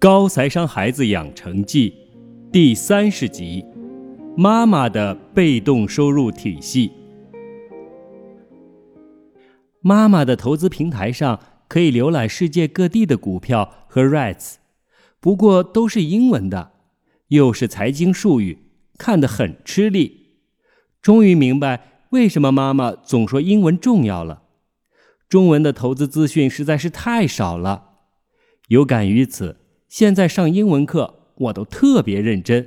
高财商孩子养成记第三十集：妈妈的被动收入体系。妈妈的投资平台上可以浏览世界各地的股票和 REITs，不过都是英文的，又是财经术语，看得很吃力。终于明白为什么妈妈总说英文重要了。中文的投资资讯实在是太少了，有感于此。现在上英文课，我都特别认真。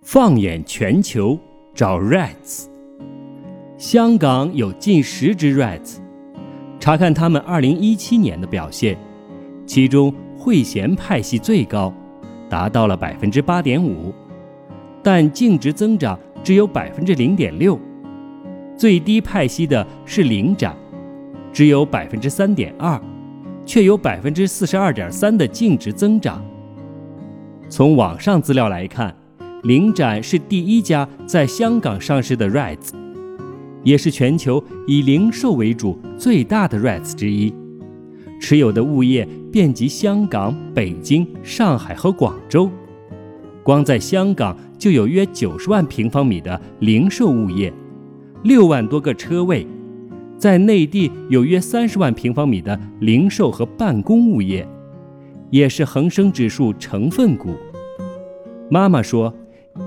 放眼全球找 REITs，香港有近十只 REITs，查看他们二零一七年的表现，其中汇贤派系最高，达到了百分之八点五，但净值增长只有百分之零点六，最低派息的是领展，只有百分之三点二。却有百分之四十二点三的净值增长。从网上资料来看，领展是第一家在香港上市的 REITs，也是全球以零售为主最大的 REITs 之一。持有的物业遍及香港、北京、上海和广州，光在香港就有约九十万平方米的零售物业，六万多个车位。在内地有约三十万平方米的零售和办公物业，也是恒生指数成分股。妈妈说，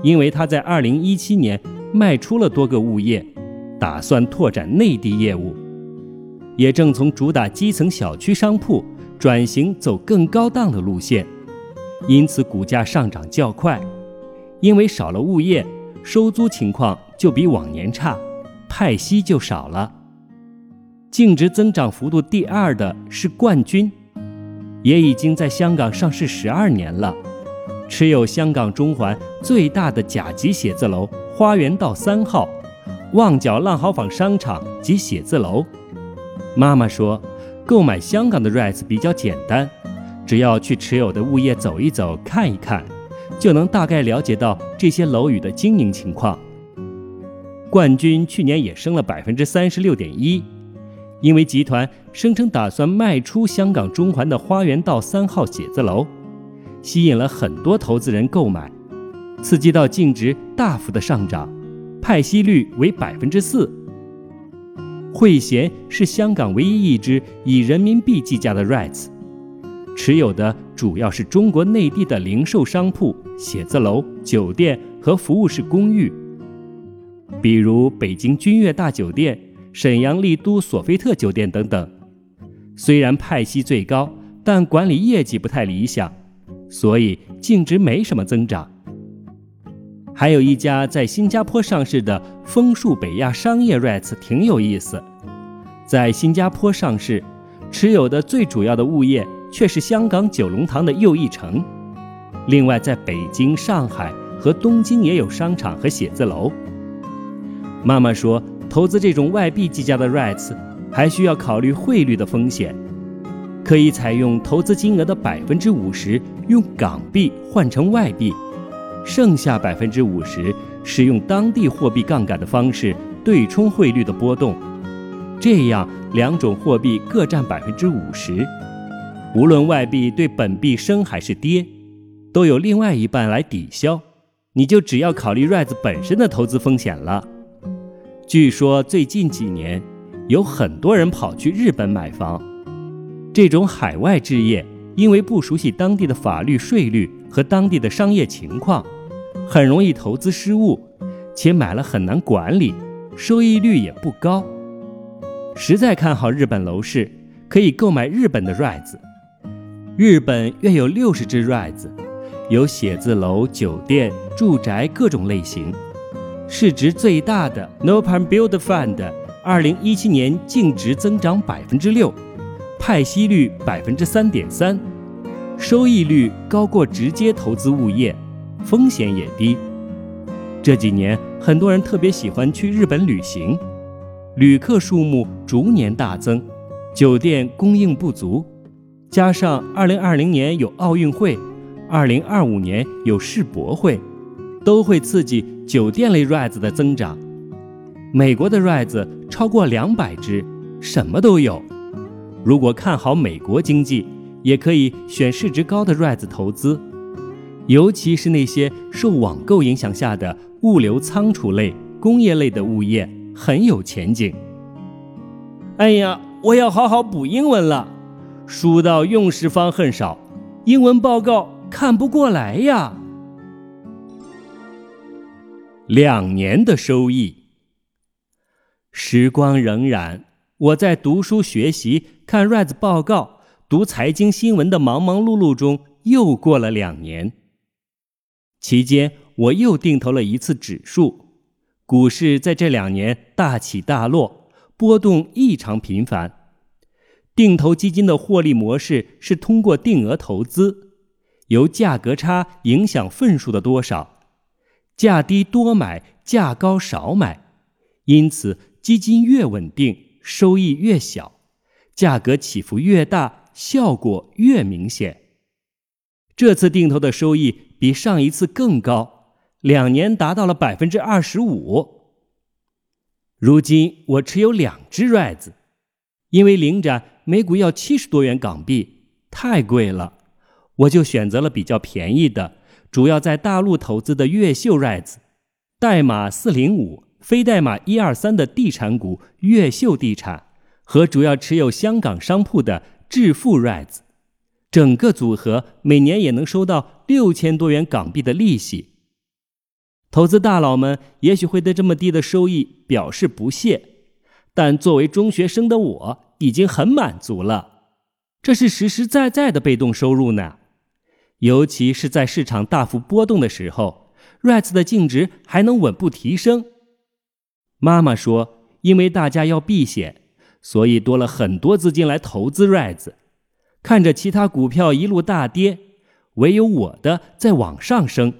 因为她在二零一七年卖出了多个物业，打算拓展内地业务，也正从主打基层小区商铺转型走更高档的路线，因此股价上涨较快。因为少了物业，收租情况就比往年差，派息就少了。净值增长幅度第二的是冠军，也已经在香港上市十二年了，持有香港中环最大的甲级写字楼花园道三号、旺角浪豪坊商场及写字楼。妈妈说，购买香港的 REITs 比较简单，只要去持有的物业走一走、看一看，就能大概了解到这些楼宇的经营情况。冠军去年也升了百分之三十六点一。因为集团声称打算卖出香港中环的花园道三号写字楼，吸引了很多投资人购买，刺激到净值大幅的上涨，派息率为百分之四。汇贤是香港唯一一支以人民币计价的 REITs，持有的主要是中国内地的零售商铺、写字楼、酒店和服务式公寓，比如北京君悦大酒店。沈阳丽都索菲特酒店等等，虽然派息最高，但管理业绩不太理想，所以净值没什么增长。还有一家在新加坡上市的枫树北亚商业 REITs 挺有意思，在新加坡上市，持有的最主要的物业却是香港九龙塘的又一城，另外在北京、上海和东京也有商场和写字楼。妈妈说。投资这种外币计价的 REITs，还需要考虑汇率的风险，可以采用投资金额的百分之五十用港币换成外币，剩下百分之五十使用当地货币杠杆的方式对冲汇率的波动，这样两种货币各占百分之五十，无论外币对本币升还是跌，都有另外一半来抵消，你就只要考虑 REITs 本身的投资风险了。据说最近几年，有很多人跑去日本买房。这种海外置业，因为不熟悉当地的法律、税率和当地的商业情况，很容易投资失误，且买了很难管理，收益率也不高。实在看好日本楼市，可以购买日本的 REITs。日本约有六十只 REITs，有写字楼、酒店、住宅各种类型。市值最大的 Nopan Build Fund，二零一七年净值增长百分之六，派息率百分之三点三，收益率高过直接投资物业，风险也低。这几年很多人特别喜欢去日本旅行，旅客数目逐年大增，酒店供应不足，加上二零二零年有奥运会，二零二五年有世博会。都会刺激酒店类 REITs 的增长。美国的 REITs 超过两百只，什么都有。如果看好美国经济，也可以选市值高的 REITs 投资，尤其是那些受网购影响下的物流仓储类、工业类的物业，很有前景。哎呀，我要好好补英文了，书到用时方恨少，英文报告看不过来呀。两年的收益，时光荏苒，我在读书学习、看 REITs 报告。读财经新闻的忙忙碌碌中，又过了两年。期间，我又定投了一次指数。股市在这两年大起大落，波动异常频繁。定投基金的获利模式是通过定额投资，由价格差影响份数的多少，价低多买，价高少买。因此，基金越稳定，收益越小；价格起伏越大。效果越明显。这次定投的收益比上一次更高，两年达到了百分之二十五。如今我持有两只 REITs，因为领展每股要七十多元港币，太贵了，我就选择了比较便宜的，主要在大陆投资的越秀 REITs，代码四零五，非代码一二三的地产股越秀地产，和主要持有香港商铺的。致富 REITs，整个组合每年也能收到六千多元港币的利息。投资大佬们也许会对这么低的收益表示不屑，但作为中学生的我已经很满足了。这是实实在在的被动收入呢，尤其是在市场大幅波动的时候，REITs 的净值还能稳步提升。妈妈说，因为大家要避险。所以多了很多资金来投资 REITs，看着其他股票一路大跌，唯有我的在往上升，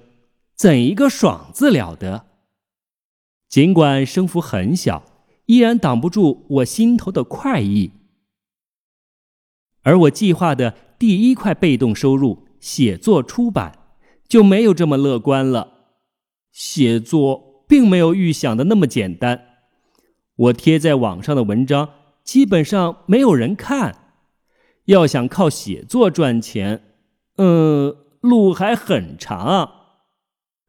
怎一个爽字了得！尽管升幅很小，依然挡不住我心头的快意。而我计划的第一块被动收入——写作出版，就没有这么乐观了。写作并没有预想的那么简单，我贴在网上的文章。基本上没有人看。要想靠写作赚钱，嗯，路还很长。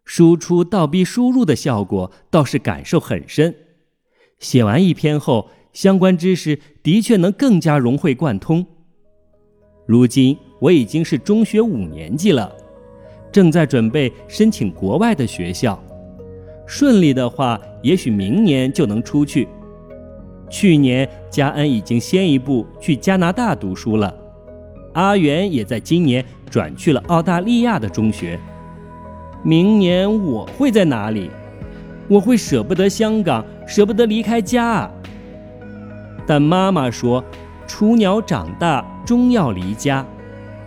输出倒逼输入的效果倒是感受很深。写完一篇后，相关知识的确能更加融会贯通。如今我已经是中学五年级了，正在准备申请国外的学校。顺利的话，也许明年就能出去。去年，嘉恩已经先一步去加拿大读书了，阿元也在今年转去了澳大利亚的中学。明年我会在哪里？我会舍不得香港，舍不得离开家。但妈妈说：“雏鸟长大终要离家，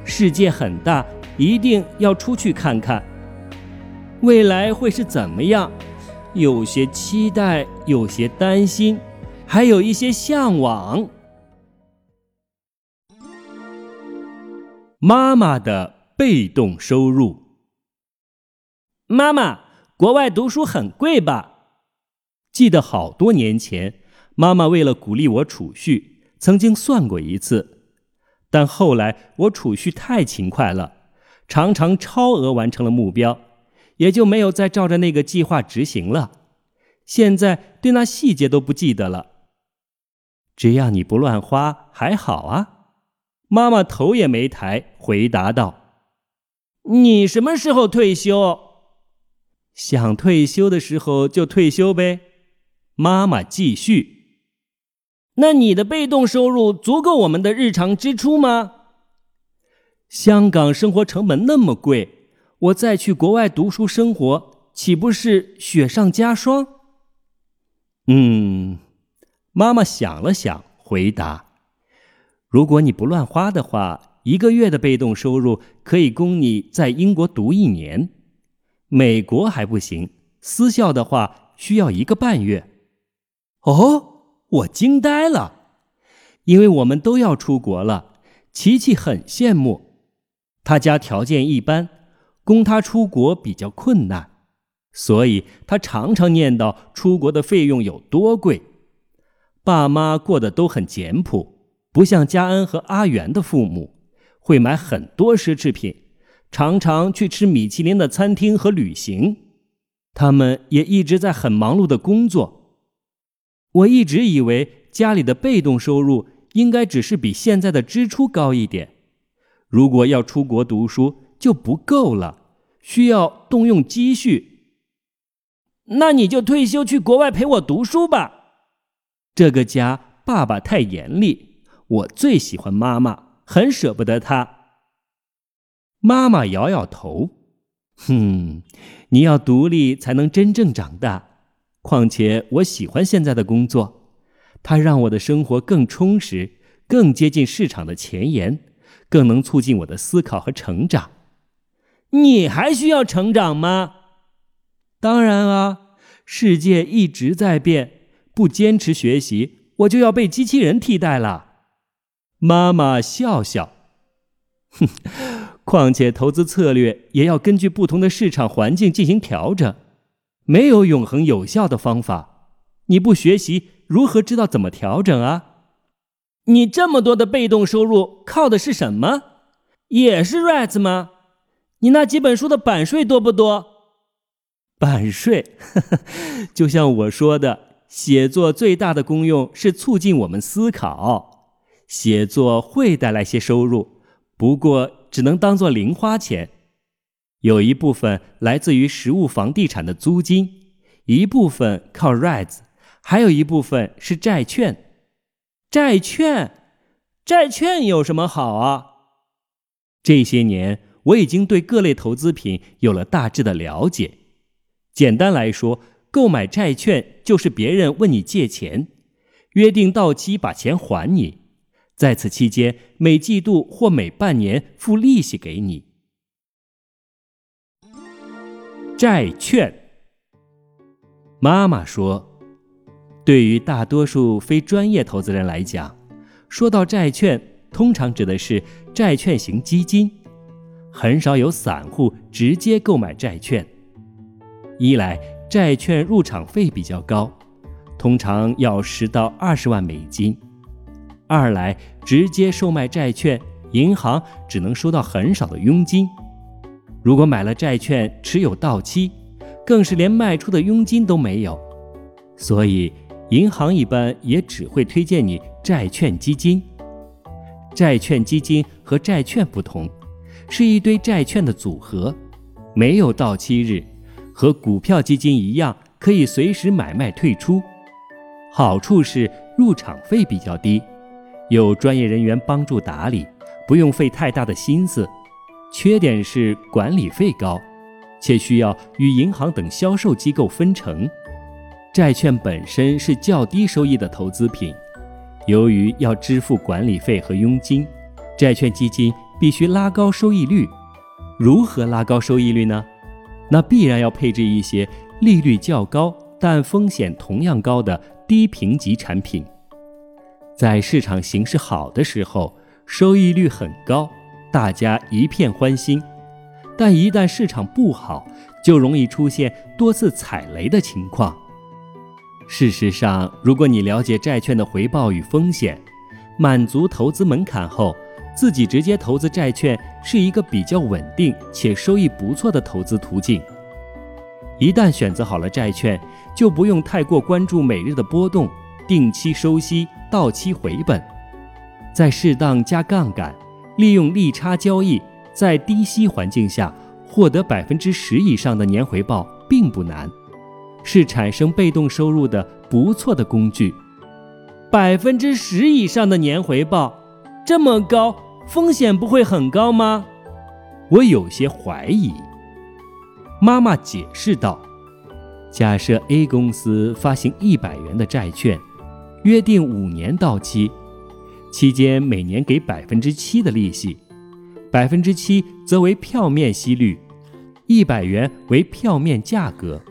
世界很大，一定要出去看看。未来会是怎么样？有些期待，有些担心。”还有一些向往。妈妈的被动收入。妈妈，国外读书很贵吧？记得好多年前，妈妈为了鼓励我储蓄，曾经算过一次。但后来我储蓄太勤快了，常常超额完成了目标，也就没有再照着那个计划执行了。现在对那细节都不记得了。只要你不乱花，还好啊。妈妈头也没抬，回答道：“你什么时候退休？想退休的时候就退休呗。”妈妈继续：“那你的被动收入足够我们的日常支出吗？香港生活成本那么贵，我再去国外读书生活，岂不是雪上加霜？”嗯。妈妈想了想，回答：“如果你不乱花的话，一个月的被动收入可以供你在英国读一年。美国还不行，私校的话需要一个半月。”哦，我惊呆了，因为我们都要出国了。琪琪很羡慕，他家条件一般，供他出国比较困难，所以他常常念叨出国的费用有多贵。爸妈过得都很简朴，不像嘉恩和阿元的父母，会买很多奢侈品，常常去吃米其林的餐厅和旅行。他们也一直在很忙碌的工作。我一直以为家里的被动收入应该只是比现在的支出高一点。如果要出国读书就不够了，需要动用积蓄。那你就退休去国外陪我读书吧。这个家爸爸太严厉。我最喜欢妈妈，很舍不得她。妈妈摇摇头，哼，你要独立才能真正长大。况且我喜欢现在的工作，它让我的生活更充实，更接近市场的前沿，更能促进我的思考和成长。你还需要成长吗？当然啊，世界一直在变，不坚持学习，我就要被机器人替代了。妈妈笑笑，哼，况且投资策略也要根据不同的市场环境进行调整，没有永恒有效的方法。你不学习，如何知道怎么调整啊？你这么多的被动收入靠的是什么？也是 REITs 吗？你那几本书的版税多不多？版税，就像我说的，写作最大的功用是促进我们思考。写作会带来些收入，不过只能当做零花钱。有一部分来自于实物房地产的租金，一部分靠 REITs，还有一部分是债券。债券，债券有什么好啊？这些年我已经对各类投资品有了大致的了解。简单来说，购买债券就是别人问你借钱，约定到期把钱还你。在此期间，每季度或每半年付利息给你。债券，妈妈说，对于大多数非专业投资人来讲，说到债券，通常指的是债券型基金，很少有散户直接购买债券。一来，债券入场费比较高，通常要十到二十万美金。二来，直接售卖债券，银行只能收到很少的佣金。如果买了债券持有到期，更是连卖出的佣金都没有。所以，银行一般也只会推荐你债券基金。债券基金和债券不同，是一堆债券的组合，没有到期日，和股票基金一样，可以随时买卖退出。好处是入场费比较低。有专业人员帮助打理，不用费太大的心思。缺点是管理费高，且需要与银行等销售机构分成。债券本身是较低收益的投资品，由于要支付管理费和佣金，债券基金必须拉高收益率。如何拉高收益率呢？那必然要配置一些利率较高但风险同样高的低评级产品。在市场形势好的时候，收益率很高，大家一片欢心；但一旦市场不好，就容易出现多次踩雷的情况。事实上，如果你了解债券的回报与风险，满足投资门槛后，自己直接投资债券是一个比较稳定且收益不错的投资途径。一旦选择好了债券，就不用太过关注每日的波动。定期收息，到期回本，再适当加杠杆，利用利差交易，在低息环境下获得百分之十以上的年回报并不难，是产生被动收入的不错的工具。百分之十以上的年回报，这么高，风险不会很高吗？我有些怀疑。妈妈解释道：“假设 A 公司发行一百元的债券。”约定五年到期，期间每年给百分之七的利息，百分之七则为票面息率，一百元为票面价格。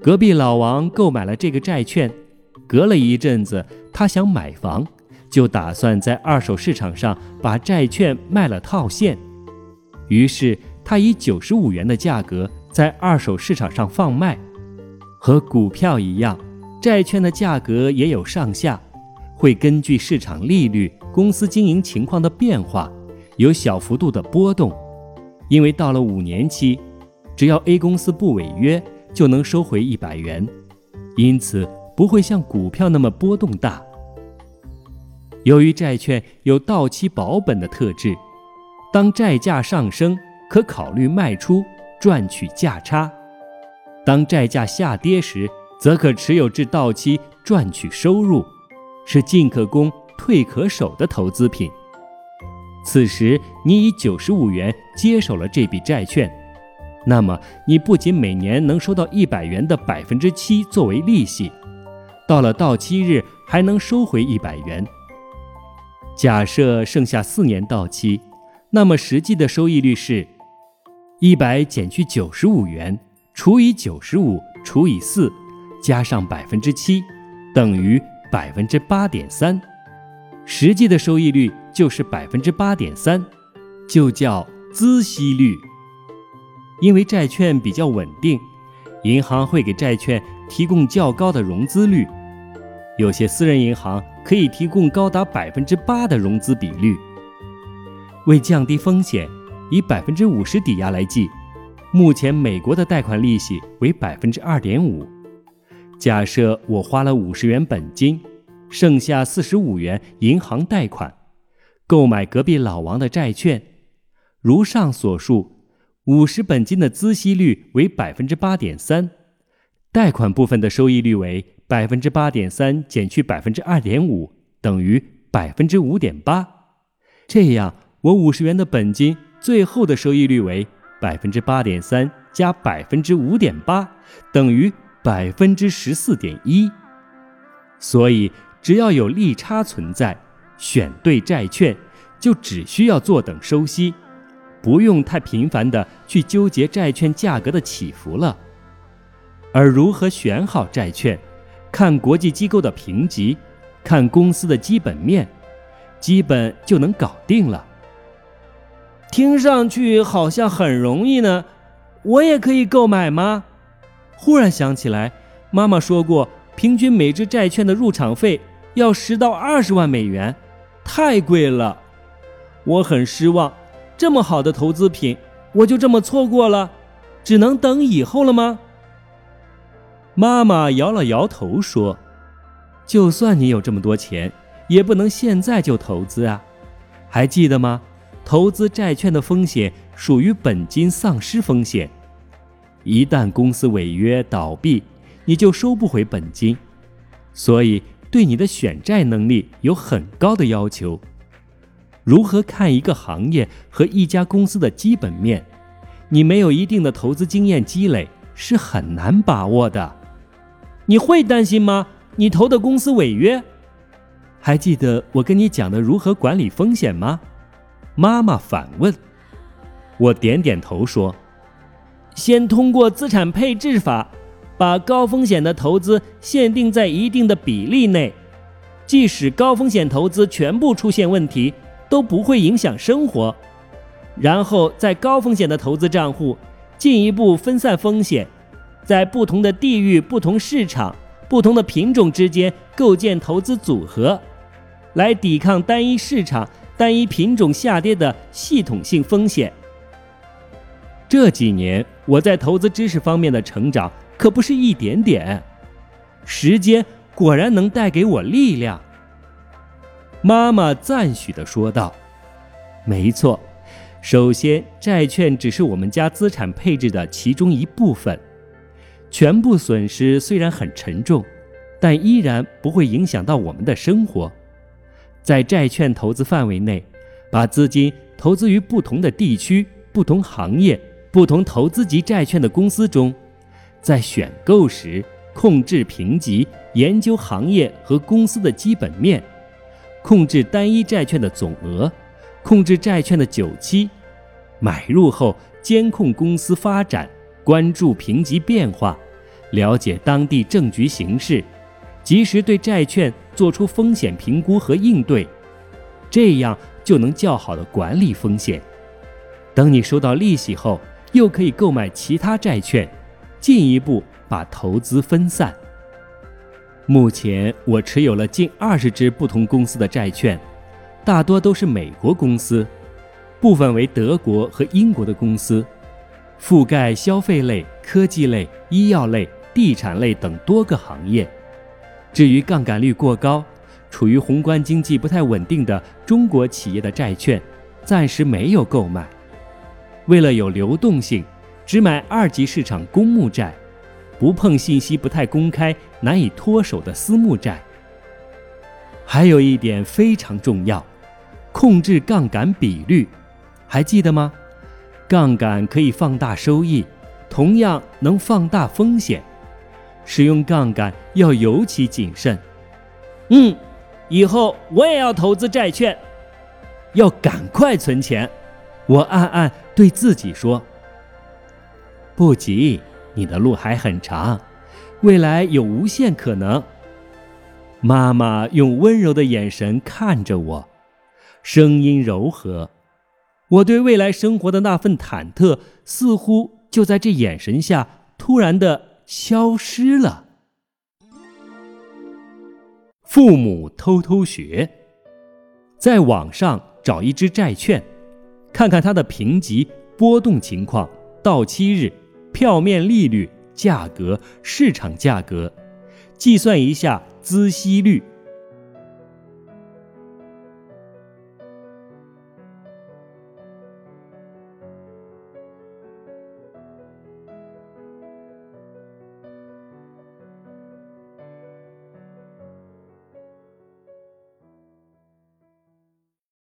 隔壁老王购买了这个债券，隔了一阵子，他想买房，就打算在二手市场上把债券卖了套现，于是他以九十五元的价格在二手市场上放卖，和股票一样。债券的价格也有上下，会根据市场利率、公司经营情况的变化，有小幅度的波动。因为到了五年期，只要 A 公司不违约，就能收回一百元，因此不会像股票那么波动大。由于债券有到期保本的特质，当债价上升，可考虑卖出赚取价差；当债价下跌时，则可持有至到期赚取收入，是进可攻、退可守的投资品。此时你以九十五元接手了这笔债券，那么你不仅每年能收到一百元的百分之七作为利息，到了到期日还能收回一百元。假设剩下四年到期，那么实际的收益率是：一百减去九十五元除以九十五除以四，加上百分之七，等于百分之八点三。实际的收益率就是百分之八点三，就叫孳息率。因为债券比较稳定，银行会给债券提供较高的融资率。有些私人银行可以提供高达百分之八的融资比率。为降低风险，以百分之五十抵押来计，目前美国的贷款利息为百分之二点五。假设我花了五十元本金，剩下四十五元银行贷款，购买隔壁老王的债券。如上所述，五十本金的孳息率为百分之八点三，贷款部分的收益率为。百分之八点三减去百分之二点五等于百分之五点八，这样我五十元的本金最后的收益率为百分之八点三加百分之五点八等于百分之十四点一。所以只要有利差存在，选对债券就只需要坐等收息，不用太频繁的去纠结债券价格的起伏了。而如何选好债券？看国际机构的评级，看公司的基本面，基本就能搞定了。听上去好像很容易呢，我也可以购买吗？忽然想起来，妈妈说过，平均每只债券的入场费要十到二十万美元，太贵了。我很失望，这么好的投资品，我就这么错过了，只能等以后了吗？妈妈摇了摇头说：“就算你有这么多钱，也不能现在就投资啊！还记得吗？投资债券的风险属于本金丧失风险，一旦公司违约倒闭，你就收不回本金。所以对你的选债能力有很高的要求。如何看一个行业和一家公司的基本面？你没有一定的投资经验积累，是很难把握的。”你会担心吗？你投的公司违约？还记得我跟你讲的如何管理风险吗？妈妈反问。我点点头说：“先通过资产配置法，把高风险的投资限定在一定的比例内，即使高风险投资全部出现问题，都不会影响生活。然后在高风险的投资账户进一步分散风险。”在不同的地域、不同市场、不同的品种之间构建投资组合，来抵抗单一市场、单一品种下跌的系统性风险。这几年我在投资知识方面的成长可不是一点点，时间果然能带给我力量。妈妈赞许地说道：“没错，首先债券只是我们家资产配置的其中一部分。”全部损失虽然很沉重，但依然不会影响到我们的生活。在债券投资范围内，把资金投资于不同的地区、不同行业、不同投资级债券的公司中，在选购时控制评级，研究行业和公司的基本面，控制单一债券的总额，控制债券的久期。买入后监控公司发展，关注评级变化。了解当地政局形势，及时对债券做出风险评估和应对，这样就能较好的管理风险。等你收到利息后，又可以购买其他债券，进一步把投资分散。目前我持有了近二十只不同公司的债券，大多都是美国公司，部分为德国和英国的公司，覆盖消费类、科技类、医药类、地产类等多个行业。至于杠杆率过高、处于宏观经济不太稳定的中国企业的债券，暂时没有购买。为了有流动性，只买二级市场公募债。不碰信息不太公开、难以脱手的私募债。还有一点非常重要，控制杠杆比率，还记得吗？杠杆可以放大收益，同样能放大风险。使用杠杆要尤其谨慎。嗯，以后我也要投资债券，要赶快存钱。我暗暗对自己说：“不急。”你的路还很长，未来有无限可能。妈妈用温柔的眼神看着我，声音柔和。我对未来生活的那份忐忑，似乎就在这眼神下突然的消失了。父母偷偷学，在网上找一只债券，看看它的评级、波动情况、到期日。票面利率、价格、市场价格，计算一下孳息率